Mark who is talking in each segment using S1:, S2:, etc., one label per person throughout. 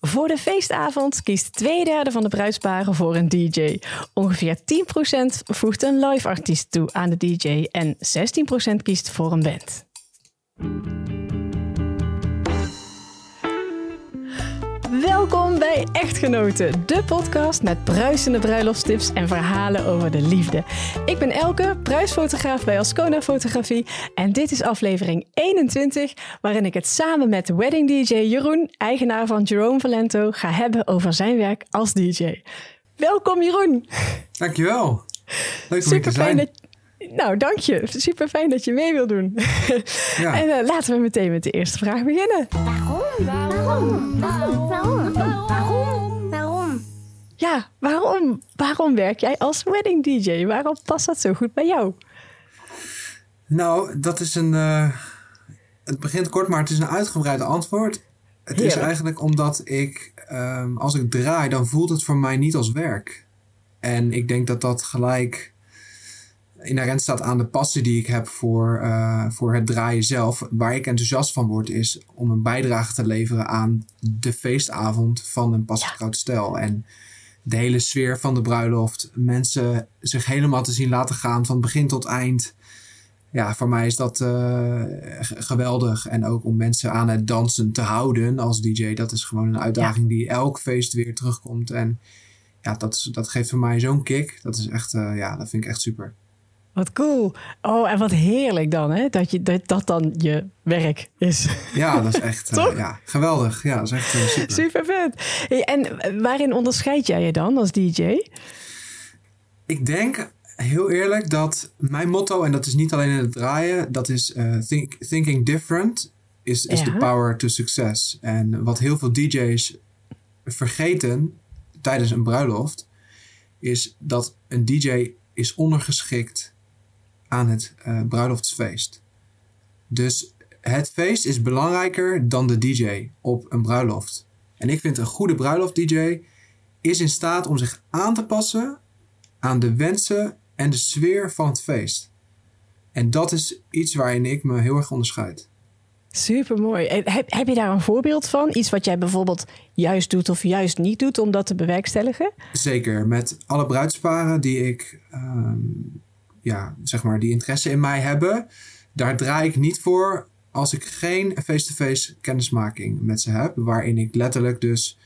S1: Voor de feestavond kiest twee derde van de bruidsparen voor een DJ. Ongeveer 10% voegt een live artiest toe aan de DJ en 16% kiest voor een band. Welkom bij Echtgenoten, de podcast met bruisende bruiloftstips en verhalen over de liefde. Ik ben Elke, bruidsfotograaf bij Ascona Fotografie en dit is aflevering 21, waarin ik het samen met wedding DJ Jeroen, eigenaar van Jerome Valento, ga hebben over zijn werk als DJ. Welkom Jeroen.
S2: Dankjewel. Leuk om hier te zijn. Dat,
S1: nou, dank je. Super fijn dat je mee wil doen. Ja. En uh, laten we meteen met de eerste vraag beginnen. Waarom? Waarom? Waarom? Waarom? Waarom? Waarom? Ja, waarom? Waarom werk jij als wedding DJ? Waarom past dat zo goed bij jou?
S2: Nou, dat is een. Uh, het begint kort, maar het is een uitgebreid antwoord. Het is eigenlijk omdat ik, um, als ik draai, dan voelt het voor mij niet als werk. En ik denk dat dat gelijk inherent staat aan de passie die ik heb voor, uh, voor het draaien zelf. Waar ik enthousiast van word, is om een bijdrage te leveren aan de feestavond van een pasgetrouwd stel. En de hele sfeer van de bruiloft. Mensen zich helemaal te zien laten gaan van begin tot eind. Ja, voor mij is dat uh, geweldig. En ook om mensen aan het dansen te houden als DJ. Dat is gewoon een uitdaging die elk feest weer terugkomt. En ja, dat, dat geeft voor mij zo'n kick. Dat is echt, uh, ja, dat vind ik echt super.
S1: Wat cool. Oh, en wat heerlijk dan, hè? Dat, je, dat, dat dan je werk is.
S2: Ja, dat is echt uh, ja, geweldig. Ja, dat is echt uh, super.
S1: Super vet. En waarin onderscheid jij je dan als DJ?
S2: Ik denk heel eerlijk dat mijn motto, en dat is niet alleen in het draaien, dat is uh, think, thinking different is, is ja. the power to success. En wat heel veel DJ's vergeten tijdens een bruiloft, is dat een DJ is ondergeschikt aan het uh, bruiloftsfeest. Dus het feest is belangrijker dan de DJ op een bruiloft. En ik vind een goede bruiloft-DJ is in staat om zich aan te passen aan de wensen en de sfeer van het feest. En dat is iets waarin ik me heel erg onderscheid.
S1: Super mooi. Heb, heb je daar een voorbeeld van? Iets wat jij bijvoorbeeld juist doet of juist niet doet om dat te bewerkstelligen?
S2: Zeker. Met alle bruidsparen die ik ehm, ja, zeg maar, die interesse in mij hebben, daar draai ik niet voor als ik geen face-to-face kennismaking met ze heb, waarin ik letterlijk dus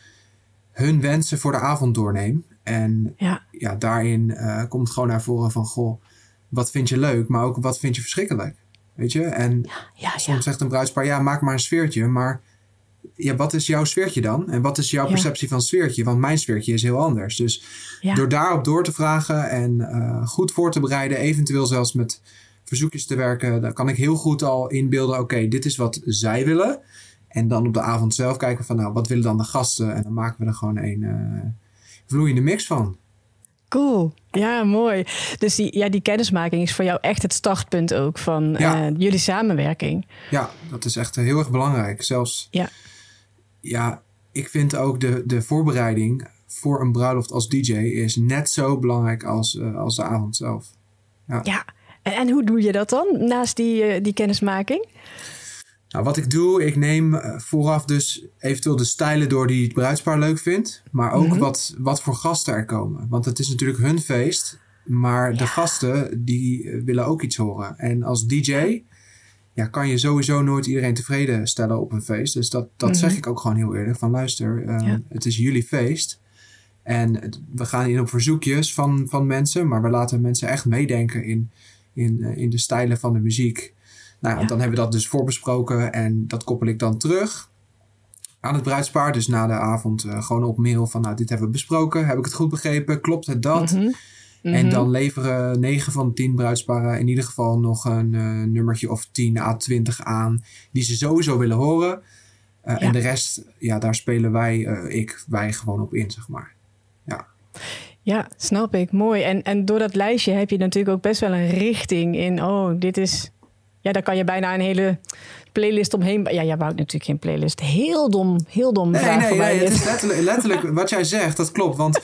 S2: hun wensen voor de avond doorneem. En ja, ja daarin uh, komt gewoon naar voren van, goh, wat vind je leuk, maar ook wat vind je verschrikkelijk? Weet je? En ja, ja, soms zegt een bruidspaar, ja, maak maar een sfeertje, maar ja, wat is jouw sfeertje dan? En wat is jouw perceptie van sfeertje? Want mijn sfeertje is heel anders. Dus door daarop door te vragen en uh, goed voor te bereiden, eventueel zelfs met verzoekjes te werken, dan kan ik heel goed al inbeelden: oké, dit is wat zij willen. En dan op de avond zelf kijken van, nou, wat willen dan de gasten? En dan maken we er gewoon een uh, vloeiende mix van.
S1: Cool. Ja, mooi. Dus die, ja, die kennismaking is voor jou echt het startpunt ook van ja. uh, jullie samenwerking.
S2: Ja, dat is echt heel erg belangrijk. Zelfs ja ja, ik vind ook de, de voorbereiding voor een bruiloft als DJ is net zo belangrijk als, uh, als de avond zelf.
S1: Ja. ja. En, hoe doe je dat dan naast die, uh, die kennismaking?
S2: Nou, wat ik doe, ik neem uh, vooraf dus eventueel de stijlen door die het bruidspaar leuk vindt. Maar ook mm-hmm. wat, wat voor gasten er komen. Want het is natuurlijk hun feest. Maar ja. de gasten, die willen ook iets horen. En als DJ ja, kan je sowieso nooit iedereen tevreden stellen op een feest. Dus dat, dat zeg mhm. ik ook gewoon heel eerlijk. Van luister, uh, het is jullie feest. En we gaan in op verzoekjes van, van mensen. Maar we laten mensen echt meedenken in, in, uh, in de stijlen van de muziek. Nou, ja. dan hebben we dat dus voorbesproken. En dat koppel ik dan terug aan het bruidspaar. Dus na de avond uh, gewoon op mail van... Nou, dit hebben we besproken. Heb ik het goed begrepen? Klopt het dat? Mm -hmm. En mhm. dan leveren 9 van de 10 bruidsparen in ieder geval nog een uh, nummertje of 10 à 20 aan. Die ze sowieso willen horen. Uh, ja. En de rest, ja, daar spelen wij, uh, ik, wij gewoon op in, zeg maar. Ja.
S1: Ja, snap ik. Mooi. En, en door dat lijstje heb je natuurlijk ook best wel een richting in. Oh, dit is. Ja, daar kan je bijna een hele playlist omheen. Ja, jij wou natuurlijk geen playlist. Heel dom, heel dom.
S2: Nee, nee, nee. Het is letterlijk, letterlijk wat jij zegt, dat klopt. Want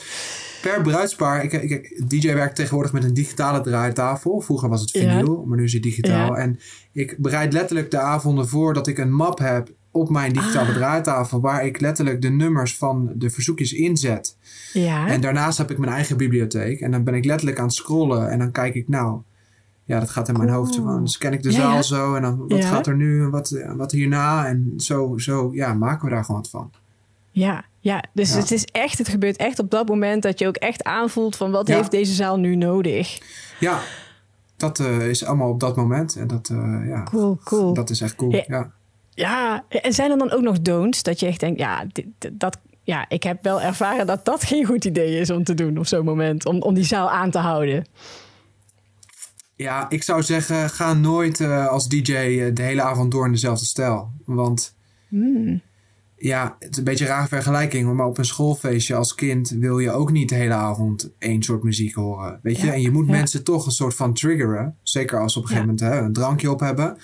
S2: per bruidspaar. Ik, ik, DJ werkt tegenwoordig met een digitale draaitafel. Vroeger was het vinyl, maar nu is het digitaal. En ik bereid letterlijk de avonden voor dat ik een map heb op mijn digitale ah. draaitafel, waar ik letterlijk de nummers van de verzoekjes inzet. Ja. En daarnaast heb ik mijn eigen bibliotheek. En dan ben ik letterlijk aan het scrollen en dan kijk ik, nou, ja, dat gaat in mijn hoofd. Dan scan ik de zaal zo en dan wat gaat er nu en wat, wat hierna. En zo, zo ja, maken we daar gewoon wat van.
S1: Ja, ja, dus het is echt, het gebeurt echt op dat moment dat je ook echt aanvoelt van wat heeft deze zaal nu nodig.
S2: Ja, dat uh, is allemaal op dat moment. En dat, uh, ja,
S1: cool, cool.
S2: dat is echt cool. Ja.
S1: ja, en zijn er dan ook nog don'ts dat je echt denkt, ja, dit, dat, ja, ik heb wel ervaren dat dat geen goed idee is om te doen op zo'n moment, om, om die zaal aan te houden.
S2: Ja, ik zou zeggen, ga nooit uh, als DJ de hele avond door in dezelfde stijl. Want hmm ja, het is een beetje een rare vergelijking, maar op een schoolfeestje als kind wil je ook niet de hele avond één soort muziek horen. Weet je? en je moet mensen toch een soort van triggeren. Zeker als ze op een gegeven moment hè, een drankje op hebben.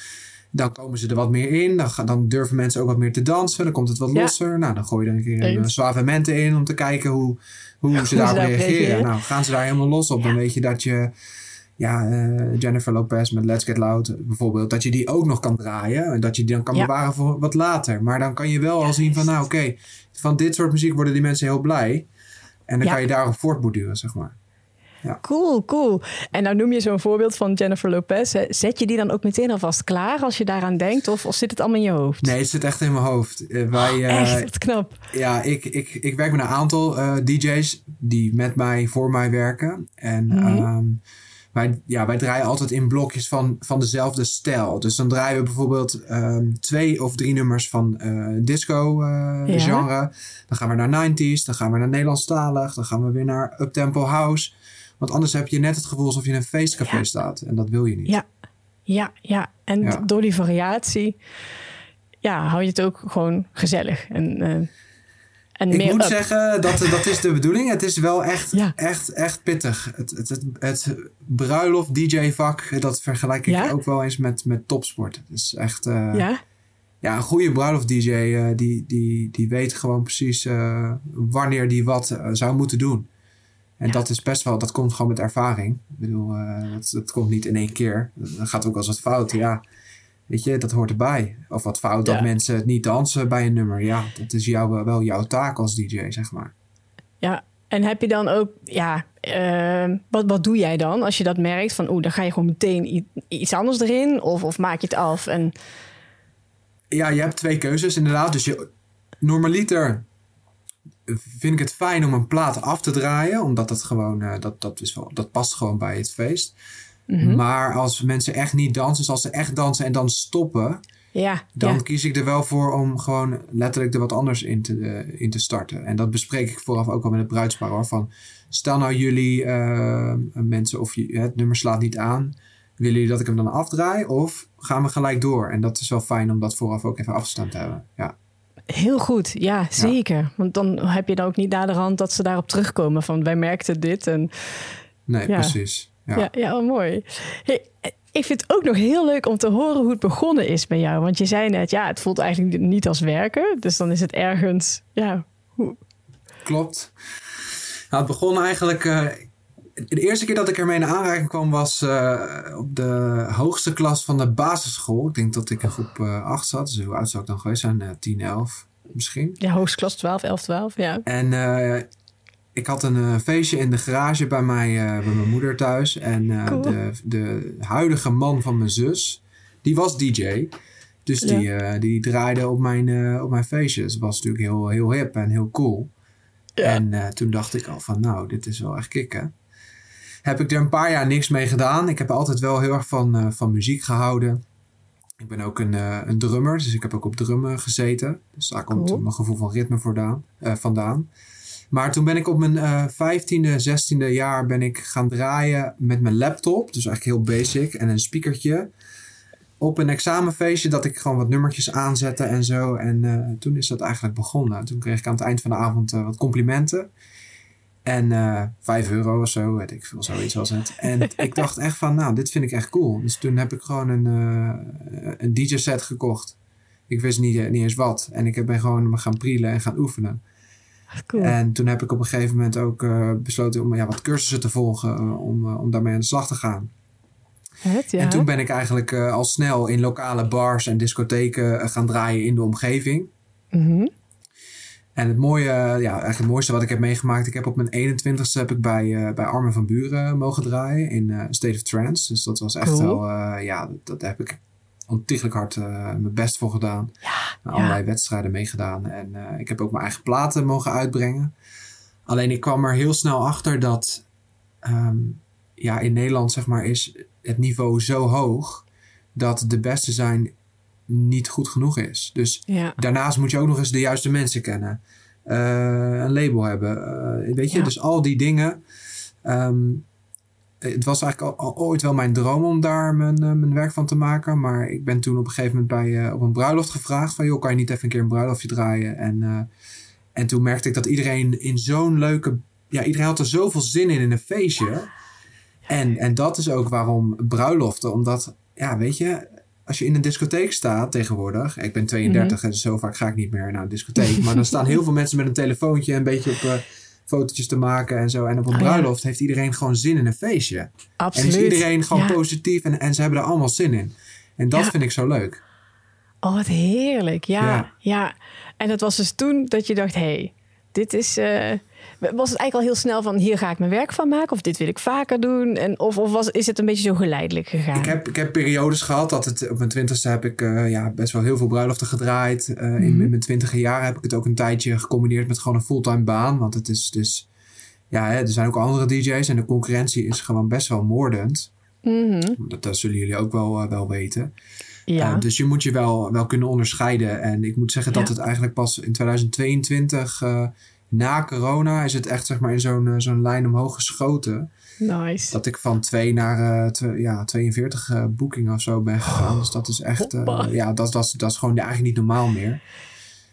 S2: Dan komen ze er wat meer in. Dan, dan durven mensen ook wat meer te dansen. Dan komt het wat losser. Nou, dan gooi je er een keer een suavementen in om te kijken hoe, hoe ze daarop reageren. Nou, gaan ze daar helemaal los op, dan weet je dat je ja, uh, Jennifer Lopez met Let's Get Loud bijvoorbeeld, dat je die ook nog kan draaien. En dat je die dan kan bewaren voor wat later. Maar dan kan je wel al zien van, nou oké, van dit soort muziek worden die mensen heel blij. En dan kan je daarop voortborduren, zeg maar.
S1: Ja. Cool, cool. En nou noem je zo'n voorbeeld van Jennifer Lopez. Zet je die dan ook meteen alvast klaar als je daaraan denkt? Of, of zit het allemaal in je hoofd?
S2: Nee, het zit echt in mijn hoofd. Uh, wij,
S1: uh, echt, knap.
S2: Ja, ik, ik, ik werk met een aantal DJ's die met mij, voor mij werken. En mm wij, ja, wij draaien altijd in blokjes van, van dezelfde stijl. Dus dan draaien we bijvoorbeeld um, twee of drie nummers van uh, disco uh, genre. Dan gaan we naar 90s, dan gaan we naar Nederlandstalig, dan gaan we weer naar uptempo house. Want anders heb je net het gevoel alsof je in een feestcafé staat. En dat wil je niet.
S1: Ja, ja, ja. En door die variatie ja, hou je het ook gewoon gezellig. En uh,
S2: ik moet zeggen, dat, dat is de bedoeling. Het is wel echt, echt, echt pittig. Het, het, het, het bruiloft DJ-vak, dat vergelijk ik ook wel eens met, met topsport. Het is echt... Uh, ja? Ja, een goede bruiloft-DJ, uh, eh, die, die, die weet gewoon precies uh, wanneer die wat zou moeten doen. En dat is best wel, dat komt gewoon met ervaring. Ik bedoel, dat, dat komt niet in één keer. Dan gaat ook als wat fout, ja. Weet je, dat hoort erbij. Of wat fout dat mensen niet dansen bij een nummer. Ja, dat is jou, wel jouw taak als DJ, zeg maar.
S1: Ja, en heb je dan ook, ja, uh, wat, wat doe jij dan als je dat merkt? Van, oeh, dan ga je gewoon meteen iets anders erin? Of, of maak je het af? En...
S2: Ja, je hebt twee keuzes inderdaad. Dus je, normaliter vind ik het fijn om een plaat af te draaien. Omdat dat gewoon, uh, dat, dat, is wel, dat past gewoon bij het feest. Mhm. Maar als mensen echt niet dansen, dus als ze echt dansen en dan stoppen, ja, dan kies ik er wel voor om gewoon letterlijk er wat anders in te, uh, in te starten. En dat bespreek ik vooraf ook al met het bruidspaar hoor. Van, stel nou jullie uh, mensen of je, het nummer slaat niet aan. Willen jullie dat ik hem dan afdraai of gaan we gelijk door? En dat is wel fijn om dat vooraf ook even afgestemd te hebben. Ja.
S1: Heel goed, ja, zeker. Want dan heb je dan ook niet naderhand dat ze daarop terugkomen van wij merkten dit. En,
S2: nee, precies.
S1: Ja, ja, oh, mooi. Hey, ik vind het ook nog heel leuk om te horen hoe het begonnen is bij jou. Want je zei net, ja, het voelt eigenlijk niet als werken. Dus dan is het ergens, ja. Hoe...
S2: Klopt. Nou, het begon eigenlijk... Uh, de eerste keer dat ik ermee in aanraking kwam was uh, op de hoogste klas van de basisschool. Ik denk dat ik in groep uh, 8 zat. Dus hoe oud zou ik dan geweest zijn? Uh, 10, 11 misschien.
S1: Ja, hoogste klas 12, 11, 12, ja.
S2: En ik had een uh, feestje in de garage bij, mij, uh, bij mijn moeder thuis. En uh, de, de huidige man van mijn zus, die was DJ. Dus die, die draaide op mijn, op mijn feestjes. Het was natuurlijk heel, heel hip en heel cool. Ja. En toen dacht ik al van, nou, dit is wel echt kicken. Heb ik er een paar jaar niks mee gedaan. Ik heb altijd wel heel erg van, van muziek gehouden. Ik ben ook een, een drummer, dus ik heb ook op drummen gezeten. Dus daar komt mijn gevoel van ritme vandaan. vandaan. Maar toen ben ik op mijn uh, 15e, 16e jaar ben ik gaan draaien met mijn laptop. Dus eigenlijk heel basic. En een speakertje. Op een examenfeestje dat ik gewoon wat nummertjes aanzette en zo. En uh, toen is dat eigenlijk begonnen. Toen kreeg ik aan het eind van de avond uh, wat complimenten. En uh, 5 euro of zo, weet ik veel, zoiets was het. En ik dacht echt van, nou, dit vind ik echt cool. Dus toen heb ik gewoon een, een DJ-set gekocht. Ik wist niet, niet eens wat. En ik ben gewoon gaan prielen en gaan oefenen. En toen heb ik op een gegeven moment ook uh, besloten om ja, wat cursussen te volgen uh, om, uh, om daarmee aan de slag te gaan.
S1: Het, ja.
S2: En toen ben ik eigenlijk al snel in lokale bars en discotheken gaan draaien in de omgeving.
S1: Mhm.
S2: En het mooie, ja, eigenlijk het mooiste wat ik heb meegemaakt, ik heb op mijn 21ste heb ik bij, bij Armin van Buren mogen draaien in State of Trance. Dus dat was echt
S1: Cool.
S2: wel, ja, dat, dat heb ik ontiegelijk hard mijn best voor gedaan.
S1: Ja,
S2: Allerlei wedstrijden meegedaan. En ik heb ook mijn eigen platen mogen uitbrengen. Alleen ik kwam er heel snel achter dat um, ja, in Nederland zeg maar is het niveau zo hoog dat de beste zijn niet goed genoeg is. Dus
S1: ja.
S2: daarnaast moet je ook nog eens de juiste mensen kennen. Uh, een label hebben. Uh, weet je,
S1: Ja.
S2: dus al die dingen. Um, het was eigenlijk al, al, ooit wel mijn droom om daar mijn, uh, mijn werk van te maken. Maar ik ben toen op een gegeven moment bij, op een bruiloft gevraagd. Van joh, kan je niet even een keer een bruiloftje draaien? En, en toen merkte ik dat iedereen in zo'n leuke... Ja, iedereen had er zoveel zin in in een feestje. En, en dat is ook waarom bruiloften. Omdat, ja, weet je als je in een discotheek staat tegenwoordig. Ik ben 32
S1: Mhm.
S2: en zo vaak ga ik niet meer naar een discotheek. maar dan staan heel veel mensen met een telefoontje een beetje op fotootjes te maken en zo. En op een
S1: Oh, ja.
S2: bruiloft heeft iedereen gewoon zin in een feestje.
S1: Absoluut.
S2: En is iedereen gewoon
S1: Ja.
S2: positief en, en ze hebben er allemaal zin in. En dat
S1: Ja.
S2: vind ik zo leuk.
S1: Oh, wat heerlijk. Ja, ja.
S2: Ja.
S1: En dat was dus toen dat je dacht, hé, hey, dit is... eh, was het eigenlijk al heel snel van, hier ga ik mijn werk van maken? Of dit wil ik vaker doen? En, of of was, is het een beetje zo geleidelijk gegaan?
S2: Ik heb, ik heb periodes gehad dat het op mijn twintigste heb ik uh, ja, best wel heel veel bruiloften gedraaid. Uh, mm -hmm. in, in, mijn twintige jaren heb ik het ook een tijdje gecombineerd met gewoon een fulltime baan. Want het is dus, ja, hè, er zijn ook andere DJ's en de concurrentie is gewoon best wel moordend.
S1: Mm -hmm.
S2: dat, dat, zullen jullie ook wel, wel weten.
S1: Ja.
S2: dus je moet je wel, wel kunnen onderscheiden. En ik moet zeggen dat
S1: Ja.
S2: het eigenlijk pas in 2022 na corona is het echt zeg maar in zo'n uh, zo'n lijn omhoog geschoten.
S1: Nice.
S2: Dat ik van 2 naar uh, tw ja, 42 uh, boekingen of zo ben gegaan. Dus dat is echt, ja, dat, dat, dat is gewoon eigenlijk niet normaal meer.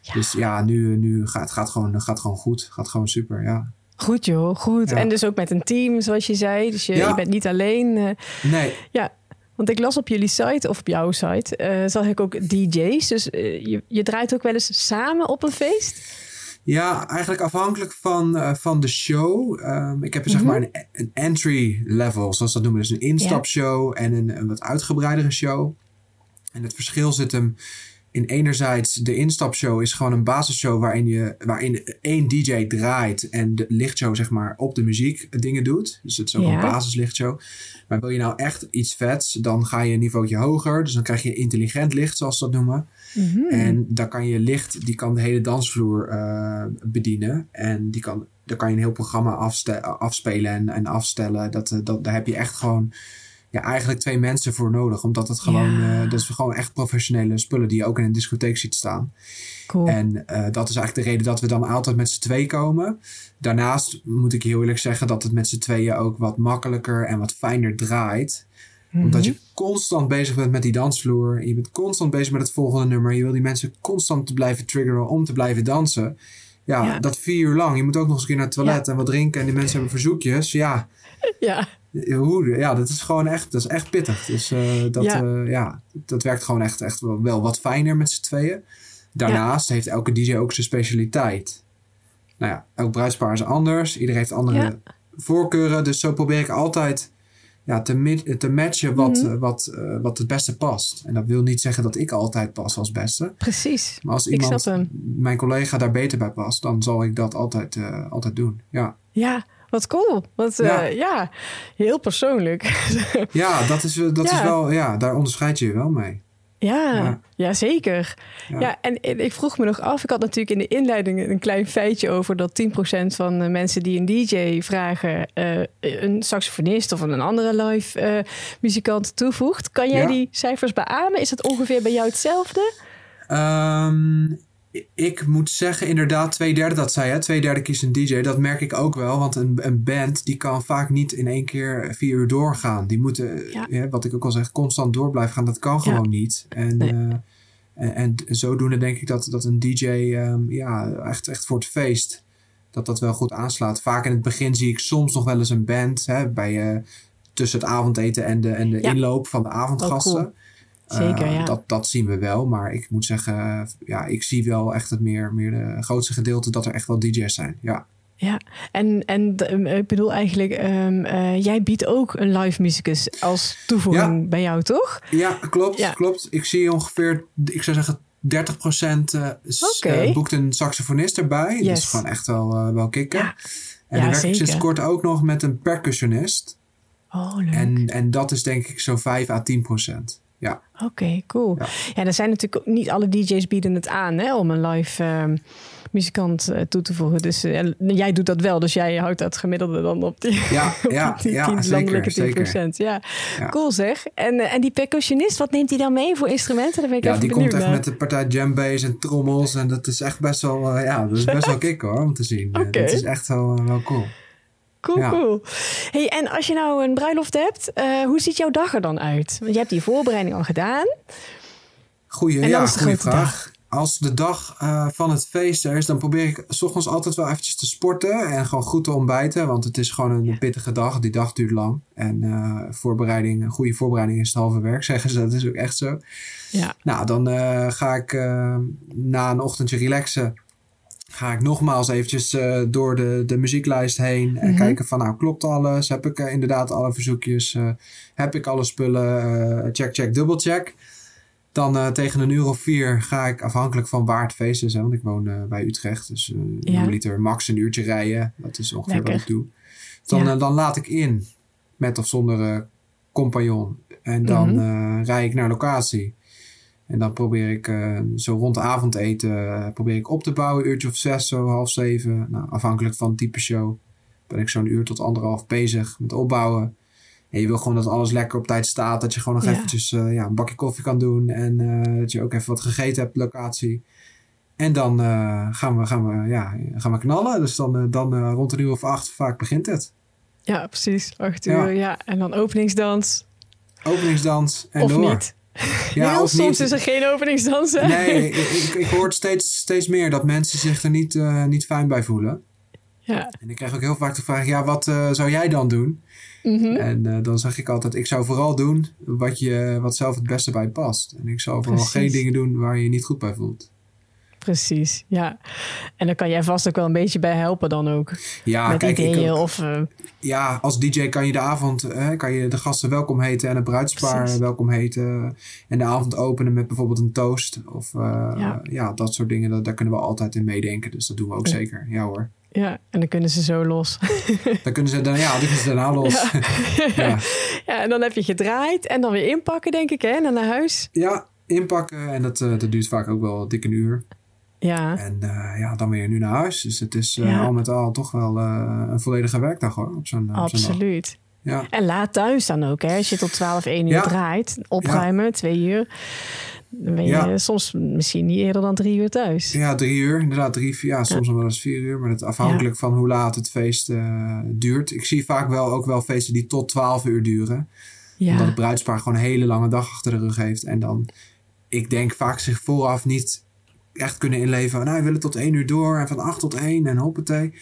S1: Ja.
S2: Dus ja, nu, nu gaat het gaat gewoon, gaat gewoon goed. Gaat gewoon super, ja.
S1: Goed joh, goed.
S2: Ja.
S1: En dus ook met een team, zoals je zei. Dus je,
S2: Ja.
S1: je bent niet alleen. eh.
S2: Nee,
S1: ja, want ik las op jullie site, of op jouw site, eh, zag ik ook DJ's. Dus eh, je, je draait ook wel eens samen op een feest?
S2: Ja, eigenlijk afhankelijk van, uh, van de show. Um, ik heb zeg
S1: Mhm.
S2: maar een, een, entry level, zoals dat noemen. Dus een instapshow en een, een wat uitgebreidere show. En het verschil zit hem in enerzijds de instapshow is gewoon een basisshow waarin, je, waarin één DJ draait en de lichtshow zeg maar op de muziek dingen doet. Dus het is ook
S1: Ja.
S2: een basislichtshow. Maar wil je nou echt iets vets, dan ga je een niveautje hoger. Dus dan krijg je intelligent licht, zoals ze dat noemen.
S1: Mhm.
S2: En dan kan je licht, die kan de hele dansvloer uh, bedienen. En die kan, daar kan je een heel programma afspelen en, en afstellen. Dat, uh, dat, daar heb je echt gewoon ja, eigenlijk twee mensen voor nodig. Omdat het gewoon,
S1: Ja.
S2: uh, dat is gewoon echt professionele spullen die je ook in een discotheek ziet staan.
S1: Cool.
S2: En uh, dat is eigenlijk de reden dat we dan altijd met z'n twee komen. Daarnaast moet ik heel eerlijk zeggen dat het met z'n tweeën ook wat makkelijker en wat fijner draait. Omdat
S1: Mhm.
S2: je constant bezig bent met die dansvloer. Je bent constant bezig met het volgende nummer. Je wil die mensen constant blijven triggeren om te blijven dansen. Ja,
S1: Ja.
S2: dat vier uur lang. Je moet ook nog eens een keer naar het toilet en wat drinken. En die mensen hebben verzoekjes. Ja,
S1: Ja,
S2: hoe, ja dat is gewoon echt, dat is echt pittig. Dus eh, dat,
S1: Ja.
S2: ja. ja, dat werkt gewoon echt, echt wel, wel wat fijner met z'n tweeën. Daarnaast heeft elke DJ ook zijn specialiteit. Nou ja, elk bruidspaar is anders. Iedereen heeft andere
S1: Ja.
S2: voorkeuren. Dus zo probeer ik altijd ja, te, te matchen wat,
S1: Mhm.
S2: eh, wat, eh, wat het beste past. En dat wil niet zeggen dat ik altijd pas als beste.
S1: precies.
S2: Maar als iemand, mijn collega daar beter bij past, dan zal ik dat altijd, eh, altijd doen. Ja.
S1: Ja, wat cool. Wat, eh, ja.
S2: Ja.
S1: heel persoonlijk.
S2: Ja, dat is, eh, dat
S1: Ja.
S2: is wel, ja, daar onderscheid je je wel mee.
S1: ja,
S2: Ja.
S1: zeker. Ja.
S2: Ja.
S1: en, ik vroeg me nog af, ik had natuurlijk in de inleiding een klein feitje over dat 10% van de mensen die een DJ vragen, eh, een saxofonist of een andere live eh, muzikant toevoegt. Kan jij
S2: Ja.
S1: die cijfers beamen? Is het ongeveer bij jou hetzelfde?
S2: Ehm, ik moet zeggen, inderdaad, twee derde, dat zei je, twee derde kiest een DJ. Dat merk ik ook wel, want een, een band die kan vaak niet in één keer vier uur doorgaan. Die moeten,
S1: Ja.
S2: wat ik ook al zeg, constant door blijven gaan. Dat kan gewoon niet. En,
S1: Nee.
S2: eh, en, en zodoende denk ik dat, dat een DJ, ehm, ja, echt, echt voor het feest, dat dat wel goed aanslaat. Vaak in het begin zie ik soms nog wel eens een band, hè, bij, eh, tussen het avondeten en de, en de
S1: Ja.
S2: inloop van de avondgasten.
S1: cool. Zeker,
S2: Eh,
S1: ja.
S2: dat, dat zien we wel, maar ik moet zeggen, ja, ik zie wel echt het meer, meer de grootste gedeelte dat er echt wel DJ's zijn. Ja,
S1: Ja, en, en ik bedoel eigenlijk, um, uh, jij biedt ook een live muzikus als toevoeging ja. bij jou, toch?
S2: Ja, klopt, ja. klopt. Ik zie ongeveer, ik zou zeggen 30% uh, okay. uh, boekt een saxofonist erbij. Yes. Dat is gewoon echt wel, wel kicken. Ja. En dan werk ik sinds kort ook nog met een percussionist.
S1: Oh, leuk.
S2: En, en dat is denk ik zo 5 à 10 procent. Ja.
S1: Oké, okay, cool. Ja. ja, er zijn natuurlijk niet alle DJ's bieden het aan hè, om een live uh, muzikant uh, toe te voegen. Dus uh, jij doet dat wel, dus jij houdt dat gemiddelde dan op die,
S2: ja, op ja, die ja, 10, zeker,
S1: 10%. Ja. ja. cool zeg. En, en die percussionist, wat neemt hij dan mee voor instrumenten? Ben ik
S2: ja, die komt echt
S1: naar.
S2: met de partij djembass en trommels. En dat is echt best wel, ja, dat is best wel kick hoor, om te zien. Okay. Dat is echt wel, wel cool.
S1: Cool, ja. cool. Hey, en als je nou een bruiloft hebt, uh, hoe ziet jouw dag er dan uit? Want je hebt die voorbereiding al gedaan.
S2: Goeie, ja, goede vraag. Dag. Als de dag uh, van het feest er is, dan probeer ik s ochtends altijd wel eventjes te sporten en gewoon goed te ontbijten. Want het is gewoon een ja. pittige dag. Die dag duurt lang. En uh, voorbereiding, een goede voorbereiding is het halve werk, zeggen ze. Dat is ook echt zo.
S1: Ja.
S2: Nou, dan ga ik na een ochtendje relaxen ga ik nogmaals eventjes uh, door de, de muzieklijst heen en mm -hmm. kijken van nou klopt alles? Heb ik uh, inderdaad alle verzoekjes? Uh, heb ik alle spullen? check, check, dubbel check. Dan tegen een uur of vier ga ik afhankelijk van waar het feest is. Hè, want ik woon bij Utrecht. Dus ja. liter max een uurtje rijden. Dat is ongeveer Lekker. wat ik doe. Dan, ja. dan laat ik in. Met of zonder compagnon. En dan mm -hmm. rij ik naar locatie. En dan probeer ik uh, zo rond de avondeten uh, probeer ik op te bouwen, uurtje of zes, zo half zeven. Nou, afhankelijk van het type show ben ik zo'n uur tot anderhalf bezig met opbouwen. En je wil gewoon dat alles lekker op tijd staat. Dat je gewoon nog ja. eventjes uh, ja, een bakje koffie kan doen. En dat je ook even wat gegeten hebt, locatie. En dan gaan, we, gaan, we, ja, gaan we knallen. Dus dan, dan rond een uur of acht vaak begint het.
S1: Ja, precies. Acht uur, ja. ja. En dan openingsdans.
S2: Openingsdans en
S1: of
S2: door.
S1: niet. Ja, Heel soms niet. is er geen openingsdans. Hè?
S2: Nee, ik, ik hoor steeds, steeds meer dat mensen zich er niet, uh, niet fijn bij voelen.
S1: Ja.
S2: En ik krijg ook heel vaak de vraag, ja, wat uh, zou jij dan doen?
S1: Mm -hmm.
S2: En uh, dan zeg ik altijd, ik zou vooral doen wat, je, wat zelf het beste bij past. En ik zou vooral Precies. geen dingen doen waar je je niet goed bij voelt.
S1: Precies, ja. En dan kan jij vast ook wel een beetje bij helpen dan ook.
S2: Ja,
S1: met
S2: kijk,
S1: ideeën of... Uh...
S2: Ja, als DJ kan je de avond, hè, kan je de gasten welkom heten en het bruidspaar Precies. welkom heten. En de avond openen met bijvoorbeeld een toast. Of uh, ja. ja. dat soort dingen. Dat, daar kunnen we altijd in meedenken. Dus dat doen we ook ja. zeker. Ja hoor.
S1: Ja, en dan kunnen ze zo los.
S2: dan kunnen ze, dan, ja, dan kunnen ze daarna los.
S1: Ja. ja. ja, en dan heb je gedraaid en dan weer inpakken denk ik hè, en dan naar huis.
S2: Ja, inpakken en dat, dat duurt vaak ook wel dik een uur.
S1: Ja.
S2: En uh, ja, dan weer nu naar huis. Dus het is uh, ja. al met al toch wel uh, een volledige werkdag hoor. Op zo'n,
S1: Absoluut.
S2: Op ja.
S1: En laat thuis dan ook. Hè? Als je tot 12, 1 uur ja. draait, opruimen, twee uur. Dan ben je soms misschien niet eerder dan drie uur thuis.
S2: Ja, drie uur. Inderdaad, drie, vier, ja, soms nog wel eens vier uur. Maar het afhankelijk van hoe laat het feest duurt. Ik zie vaak wel ook wel feesten die tot 12 uur duren. Omdat het bruidspaar gewoon een hele lange dag achter de rug heeft. En dan, ik denk vaak zich vooraf niet echt kunnen inleven. Nou, we willen tot één uur door en van acht tot één en hoppatee.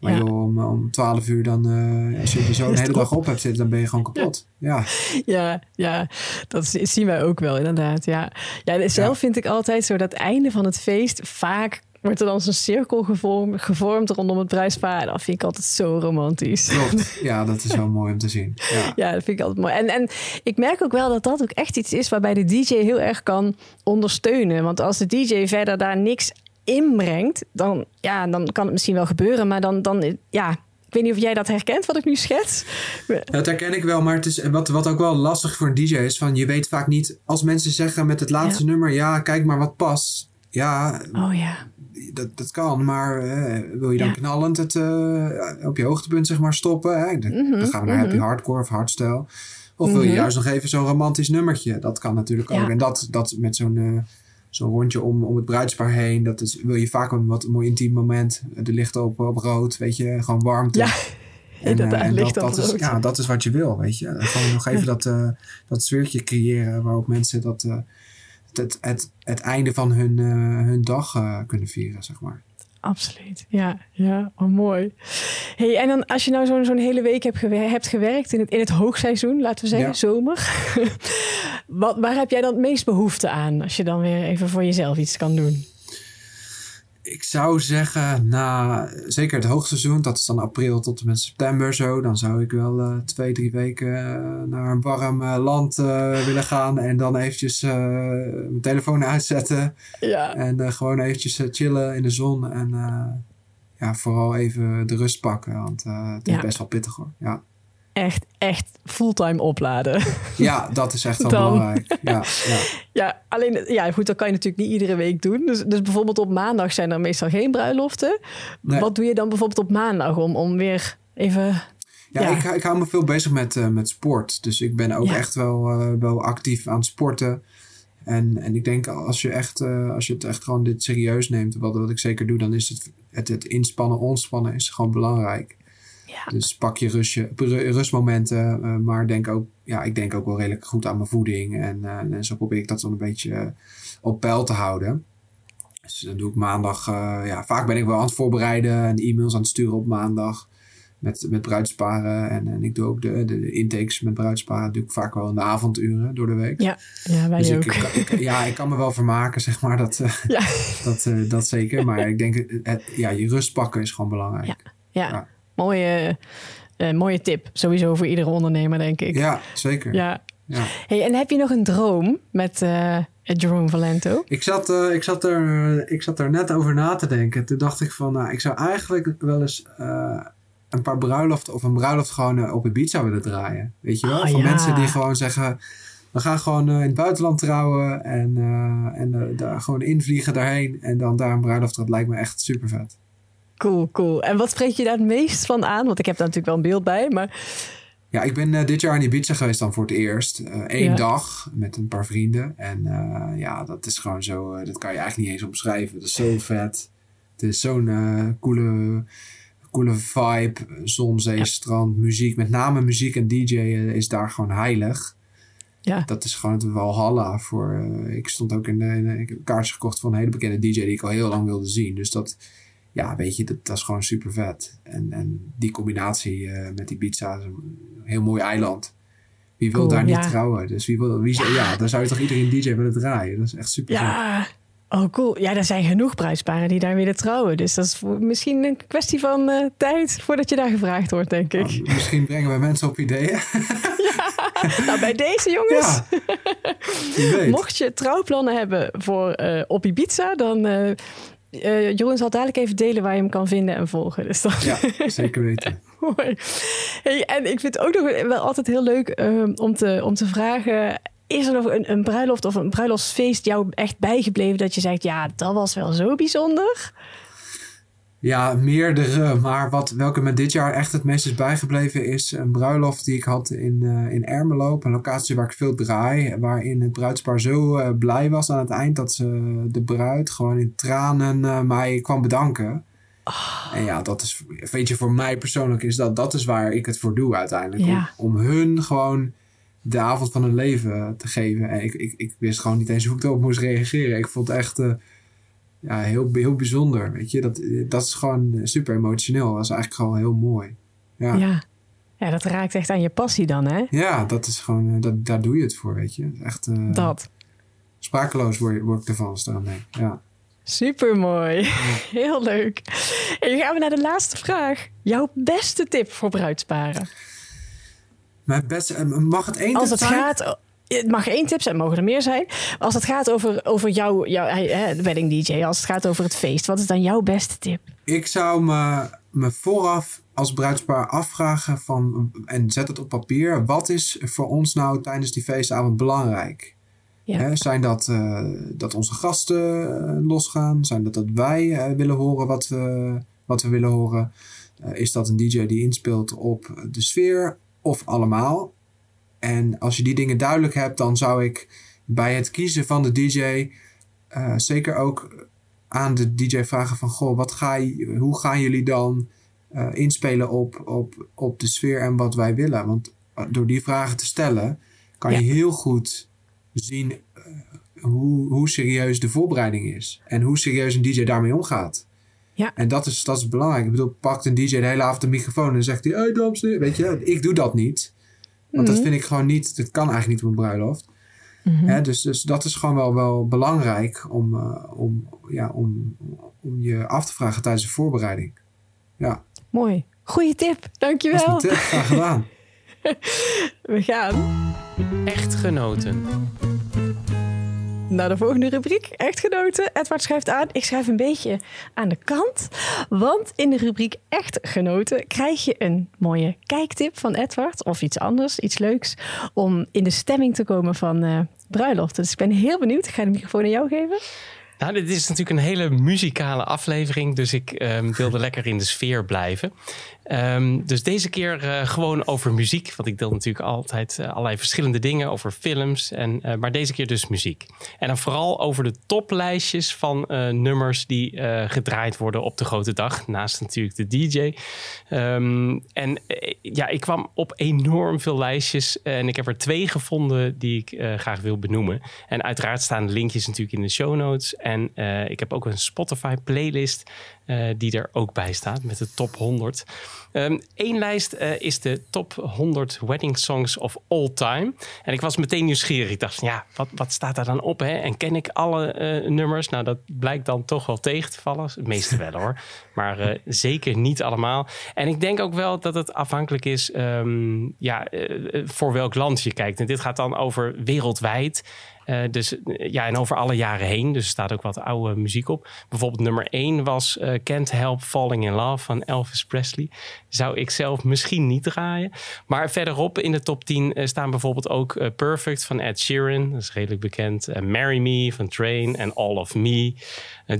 S2: Maar ja. joh, om, om 12 uur dan, uh, als je er zo een hele dag op hebt zitten, dan ben je gewoon kapot. Ja,
S1: ja, ja dat zien wij ook wel inderdaad. Ja, ja zelf ja. vind ik altijd zo dat einde van het feest vaak wordt er dan zo'n cirkel gevormd, gevormd rondom het bruidspaar. Dat vind ik altijd zo romantisch.
S2: Klopt. Ja, dat is wel mooi om te zien. Ja.
S1: ja, dat vind ik altijd mooi. En, en ik merk ook wel dat dat ook echt iets is waarbij de DJ heel erg kan ondersteunen. Want als de DJ verder daar niks inbrengt, dan, ja, dan kan het misschien wel gebeuren. Maar dan, dan ja, ik weet niet of jij dat herkent, wat ik nu schets.
S2: Dat herken ik wel, maar het is wat, wat ook wel lastig voor een DJ is: van je weet vaak niet, als mensen zeggen met het laatste ja. nummer, ja, kijk maar wat past. Ja,
S1: oh, ja.
S2: Dat, dat kan, maar wil je dan ja. knallend het uh, op je hoogtepunt zeg maar stoppen? Hè? Dan, mm -hmm, dan gaan we naar mm -hmm. happy hardcore of hardstyle. Of wil je
S1: Mhm.
S2: juist nog even zo'n romantisch nummertje? Dat kan natuurlijk ook.
S1: Ja.
S2: En dat, dat met zo'n uh, zo'n rondje om, om het bruidspaar heen, dat is, wil je vaak een wat een mooi intiem moment. De lichten op, op rood, weet je, gewoon warmte.
S1: Ja,
S2: En,
S1: dat,
S2: uh, en
S1: ligt
S2: dat, is, ja, dat is wat je wil, weet je. Gewoon nog even dat, uh, dat sfeertje creëren waarop mensen dat, uh, het, het, het einde van hun, uh, hun dag uh, kunnen vieren, zeg maar.
S1: Absoluut, ja, ja, oh, mooi. Hey, en dan als je nou zo'n zo'n hele week hebt, gewer hebt gewerkt in het, in het hoogseizoen, laten we zeggen,
S2: Ja.
S1: zomer. Wat, waar heb jij dan het meest behoefte aan als je dan weer even voor jezelf iets kan doen?
S2: Ik zou zeggen, na zeker het hoogseizoen, dat is dan april tot en met september zo, dan zou ik wel uh, twee, drie weken uh, naar een warm uh, land willen gaan en dan eventjes mijn telefoon uitzetten.
S1: Ja.
S2: En gewoon eventjes chillen in de zon en ja, vooral even de rust pakken, want het is ja. best wel pittig hoor. Ja
S1: echt, echt fulltime opladen.
S2: Ja, dat is echt wel belangrijk. Ja, ja.
S1: ja, alleen, ja, goed, dat kan je natuurlijk niet iedere week doen. Dus, dus bijvoorbeeld op maandag zijn er meestal geen bruiloften. Wat doe je dan bijvoorbeeld op maandag om, om weer even...
S2: Ja, Ik, ik hou me veel bezig met, uh, met sport. Dus ik ben ook echt wel, uh, wel actief aan het sporten. En, en ik denk als je, echt, uh, als je het echt gewoon dit serieus neemt, wat, wat ik zeker doe, dan is het, het, het inspannen, ontspannen is gewoon belangrijk. Dus pak je rustje, rustmomenten. Uh, maar denk ook, ja, ik denk ook wel redelijk goed aan mijn voeding. En, uh, en zo probeer ik dat dan een beetje uh, op peil te houden. Dus dan doe ik maandag, ja, vaak ben ik wel aan het voorbereiden en e-mails aan het sturen op maandag. Met, met bruidsparen. En, en ik doe ook de, de, intakes met bruidsparen. doe ik vaak wel in de avonduren door de week.
S1: Ja, ja wij dus ook.
S2: Ik, ik, ja, ik kan me wel vermaken, zeg maar. Dat, ja. dat, dat zeker. Maar ik denk, het, ja, je rust pakken is gewoon belangrijk.
S1: ja. ja. Mooie, uh, mooie tip, sowieso voor iedere ondernemer, denk ik.
S2: Ja, zeker.
S1: Ja. ja. Hey, en heb je nog een droom met uh, Jerome Valento?
S2: Ik zat, uh, ik, zat er, ik zat er net over na te denken. Toen dacht ik van, nou, ik zou eigenlijk wel eens een paar bruiloften of een bruiloft gewoon op Ibiza willen draaien. Weet je wel? Oh, Van mensen die gewoon zeggen, we gaan gewoon in het buitenland trouwen en, en daar gewoon invliegen daarheen. En dan daar een bruiloft, dat lijkt me echt super vet.
S1: Cool, cool. En wat spreek je daar het meest van aan? Want ik heb daar natuurlijk wel een beeld bij, maar...
S2: Ja, ik ben uh, dit jaar in Ibiza geweest dan voor het eerst. Eén ja. dag met een paar vrienden. En uh, ja, dat is gewoon zo... dat kan je eigenlijk niet eens omschrijven. Dat is zo vet. Het is zo'n coole, coole vibe. Zon, zee, strand, muziek. Met name muziek en DJ is daar gewoon heilig.
S1: Ja.
S2: Dat is gewoon het Walhalla voor... ik stond ook in de... In ik heb kaartjes gekocht van een hele bekende DJ die ik al heel lang wilde zien. Dus dat ja, weet je, dat, dat is gewoon super vet. En, en die combinatie uh, met Ibiza is een heel mooi eiland. Wie wil daar niet trouwen? Dus wie wil, wie, ja. ja, dan zou je toch iedereen DJ willen draaien? Dat is echt super
S1: ja. Vet. Oh, cool. Ja, er zijn genoeg bruidsparen die daar willen trouwen. Dus dat is misschien een kwestie van uh, tijd voordat je daar gevraagd wordt, denk ik.
S2: Nou, misschien brengen we mensen op ideeën.
S1: ja, nou bij deze jongens. Ja. Mocht je trouwplannen hebben voor uh, op Ibiza, dan uh, Jeroen zal dadelijk even delen waar je hem kan vinden en volgen. Dus dan...
S2: Ja, zeker weten.
S1: Mooi. Hey, en ik vind het ook nog wel altijd heel leuk uh, om, te, om te vragen... Is er nog een, een bruiloft of een bruiloftsfeest jou echt bijgebleven... dat je zegt, ja, dat was wel zo bijzonder?
S2: Ja, meerdere. Maar wat, welke me dit jaar echt het meest is bijgebleven is een bruiloft die ik had in, uh, in Ermelo. Een locatie waar ik veel draai. Waarin het bruidspaar zo uh, blij was aan het eind dat ze de bruid gewoon in tranen uh, mij kwam bedanken. Oh. En ja, dat is, weet je, voor mij persoonlijk is dat, dat is waar ik het voor doe uiteindelijk.
S1: Ja.
S2: Om, om, hun gewoon de avond van hun leven te geven. En ik, ik, ik wist gewoon niet eens hoe ik erop moest reageren. Ik vond echt ja, heel, heel bijzonder. Weet je, dat, dat is gewoon super emotioneel. Dat is eigenlijk gewoon heel mooi. Ja.
S1: ja. Ja, dat raakt echt aan je passie dan, hè?
S2: Ja, dat is gewoon, dat, daar doe je het voor, weet je. Echt. Uh,
S1: dat.
S2: Sprakeloos word, word ik ervan staan, nee. Ja.
S1: Super mooi. Heel leuk. En dan gaan we naar de laatste vraag. Jouw beste tip voor bruidsparen?
S2: Mijn beste, mag het één
S1: Als het
S2: zijn?
S1: gaat het mag één tip zijn, mogen er meer zijn. Als het gaat over, over jouw, jouw hè, wedding DJ, als het gaat over het feest, wat is dan jouw beste tip?
S2: Ik zou me, me vooraf als bruidspaar afvragen van, en zet het op papier, wat is voor ons nou tijdens die feestavond belangrijk? Ja. Hè, zijn dat, uh, dat onze gasten uh, losgaan? Zijn dat dat wij uh, willen horen wat we, wat we willen horen? is dat een DJ die inspeelt op de sfeer of allemaal? En als je die dingen duidelijk hebt, dan zou ik bij het kiezen van de DJ uh, zeker ook aan de DJ vragen van goh, wat ga je, hoe gaan jullie dan uh, inspelen op, op, op de sfeer en wat wij willen? Want uh, door die vragen te stellen, kan ja. je heel goed zien hoe, hoe serieus de voorbereiding is. En hoe serieus een DJ daarmee omgaat.
S1: Ja.
S2: En dat is, dat is belangrijk. Ik bedoel, pakt een DJ de hele avond de microfoon en zegt hij, hey dames Weet je, ik doe dat niet. Want dat
S1: Mhm.
S2: vind ik gewoon niet, dat kan eigenlijk niet op een bruiloft. Mhm. dus, dus dat is gewoon wel, wel belangrijk om, om, ja, om, om je af te vragen tijdens de voorbereiding. Ja.
S1: Mooi. Goeie tip. Dankjewel.
S2: Dat is tip. Graag gedaan.
S1: We gaan.
S3: Echtgenoten
S1: naar de volgende rubriek. Echtgenoten. Edward schrijft aan. Ik schrijf een beetje aan de kant. Want in de rubriek Echtgenoten krijg je een mooie kijktip van Edward. Of iets anders, iets leuks. Om in de stemming te komen van uh, bruiloft. Dus ik ben heel benieuwd. Ik ga de microfoon aan jou geven.
S3: Nou, dit is natuurlijk een hele muzikale aflevering, dus ik um, wilde lekker in de sfeer blijven. Um, dus deze keer uh, gewoon over muziek, want ik deel natuurlijk altijd uh, allerlei verschillende dingen over films, en, uh, maar deze keer dus muziek. En dan vooral over de toplijstjes van nummers die gedraaid worden op de grote dag, naast natuurlijk de DJ. Um, en ja, ik kwam op enorm veel lijstjes en ik heb er twee gevonden die ik graag wil benoemen. En uiteraard staan linkjes natuurlijk in de show notes. En ik heb ook een Spotify playlist die er ook bij staat met de top 100. Um, Eén lijst uh, is de top 100 wedding songs of all time. En ik was meteen nieuwsgierig. Ik dacht, ja, wat, wat staat daar dan op? Hè? En ken ik alle nummers? Nou, dat blijkt dan toch wel tegen te vallen. Het meeste wel hoor. Maar zeker niet allemaal. En ik denk ook wel dat het afhankelijk is um, ja, voor welk land je kijkt. En dit gaat dan over wereldwijd. Uh, dus ja, en over alle jaren heen. Dus er staat ook wat oude muziek op. Bijvoorbeeld nummer 1 was uh, Can't Help Falling in Love van Elvis Presley. Zou ik zelf misschien niet draaien. Maar verderop in de top 10 uh, staan bijvoorbeeld ook Perfect van Ed Sheeran. Dat is redelijk bekend. Marry Me van Train en All of Me.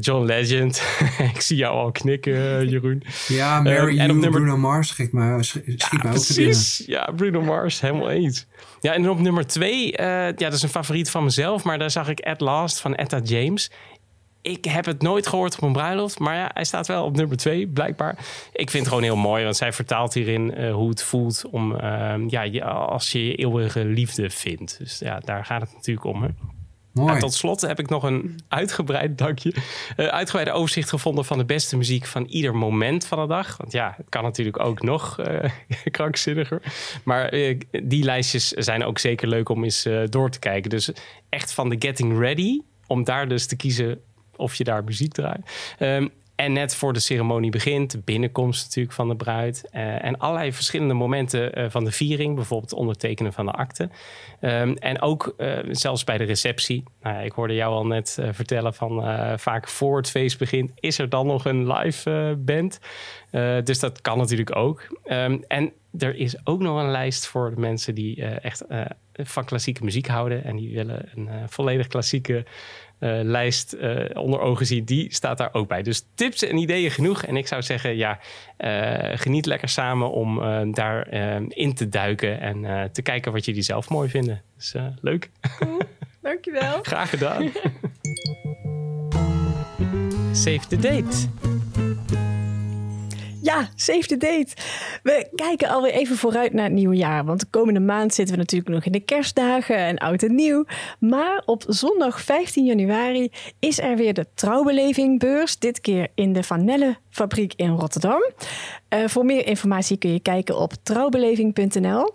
S3: John Legend. ik zie jou al knikken, Jeroen.
S2: Ja, Marry You, nummer... Bruno Mars schiet me, schiet ja, ook
S3: precies. te. Ja, Bruno Mars, helemaal eens. Ja, en op nummer 2, ja, dat is een favoriet van mezelf, maar daar zag ik At Last van Etta James. Ik heb het nooit gehoord op een bruiloft, maar ja, hij staat wel op nummer 2, blijkbaar. Ik vind het gewoon heel mooi, want zij vertaalt hierin uh, hoe het voelt om, uh, ja, als je je eeuwige liefde vindt. Dus ja, daar gaat het natuurlijk om. Hè? Mooi. tot slot heb ik nog een uitgebreid dankje. Uh, uitgebreide overzicht gevonden van de beste muziek van ieder moment van de dag. Want ja, het kan natuurlijk ook nog uh, krankzinniger. Maar uh, die lijstjes zijn ook zeker leuk om eens door te kijken. Dus echt van de Getting Ready, om daar dus te kiezen of je daar muziek draait. Um, en net voor de ceremonie begint, de binnenkomst natuurlijk van de bruid. Uh, en allerlei verschillende momenten uh, van de viering. Bijvoorbeeld het ondertekenen van de akte. Um, en ook uh, zelfs bij de receptie. Nou, ik hoorde jou al net vertellen van vaak voor het feest begint... is er dan nog een live band. dus dat kan natuurlijk ook. Um, en er is ook nog een lijst voor de mensen die echt van klassieke muziek houden. En die willen een volledig klassieke lijst uh, onder ogen zie, die staat daar ook bij. Dus tips en ideeën genoeg. En ik zou zeggen, ja, uh, geniet lekker samen om daar in te duiken en te kijken wat jullie zelf mooi vinden. Dus leuk.
S1: Cool. Dankjewel.
S3: Graag gedaan. Save the date.
S1: Ja, save the date. We kijken alweer even vooruit naar het nieuwe jaar. Want de komende maand zitten we natuurlijk nog in de kerstdagen en oud en nieuw. Maar op zondag 15 januari is er weer de trouwbelevingbeurs. Dit keer in de Van fabriek in Rotterdam. Uh, voor meer informatie kun je kijken op trouwbeleving.nl.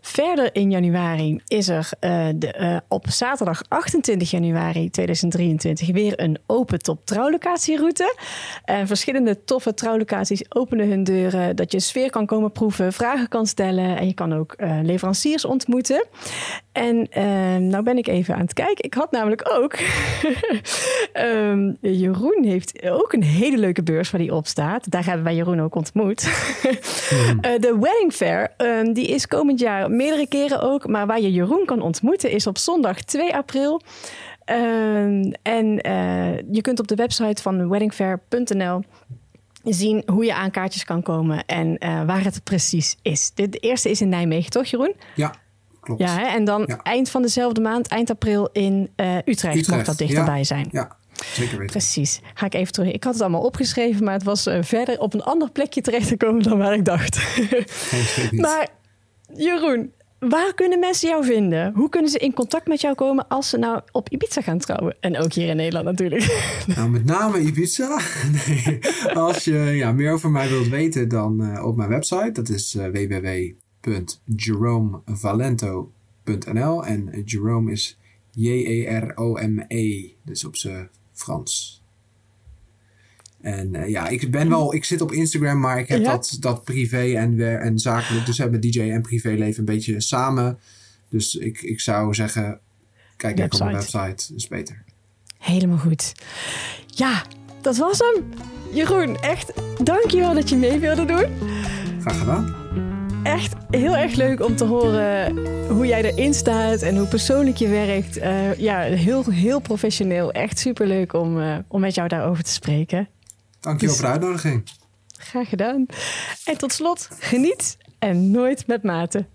S1: Verder in januari is er uh, de, uh, op zaterdag 28 januari 2023 weer een open top trouwlocatieroute. En verschillende toffe trouwlocaties openen hun deuren. Dat je sfeer kan komen proeven, vragen kan stellen en je kan ook leveranciers ontmoeten. En nou ben ik even aan het kijken. Ik had namelijk ook. um, Jeroen heeft ook een hele leuke beurs waar die op staat. Daar hebben wij Jeroen ook ontmoet. Eh, de Wedding Fair, um, die is komend jaar meerdere keren ook. Maar waar je Jeroen kan ontmoeten is op zondag 2 april. Uh, en uh, je kunt op de website van weddingfair.nl zien hoe je aan kaartjes kan komen en uh, waar het precies is. De, de, eerste is in Nijmegen, toch Jeroen?
S2: Ja, klopt.
S1: Ja, hè? en dan ja. eind van dezelfde maand, eind april in Utrecht, Utrecht. mocht dat dichterbij
S2: ja.
S1: zijn.
S2: Ja. Zeker weten.
S1: Precies. Ga ik even terug. Ik had het allemaal opgeschreven, maar het was uh, verder op een ander plekje terecht te komen dan waar ik dacht. maar Jeroen, waar kunnen mensen jou vinden? Hoe kunnen ze in contact met jou komen als ze nou op Ibiza gaan trouwen? En ook hier in Nederland natuurlijk.
S2: Nou, met name Ibiza. Nee. Als je ja, meer over mij wilt weten, dan uh, op mijn website. Dat is uh, www.jeromevalento.nl. En Jerome is J-E-R-O-M-E. Dus op zijn Frans. En uh, ja, ik ben wel, ik zit op Instagram, maar ik heb
S1: Ja?
S2: dat, dat privé en, en zakelijk. Dus hebben DJ en privéleven een beetje samen. Dus ik, ik zou zeggen, kijk lekker op mijn
S1: Website.
S2: is beter.
S1: Helemaal goed. Ja, dat was hem. Jeroen, echt dankjewel dat je mee wilde doen.
S2: Graag gedaan.
S1: Echt heel erg leuk om te horen hoe jij erin staat en hoe persoonlijk je werkt. Eh, ja, heel, heel professioneel. Echt superleuk om, eh, om met jou daarover te spreken.
S2: Dankjewel
S1: Dus-
S2: voor de uitnodiging.
S1: Graag gedaan. En tot slot, geniet en nooit met maten.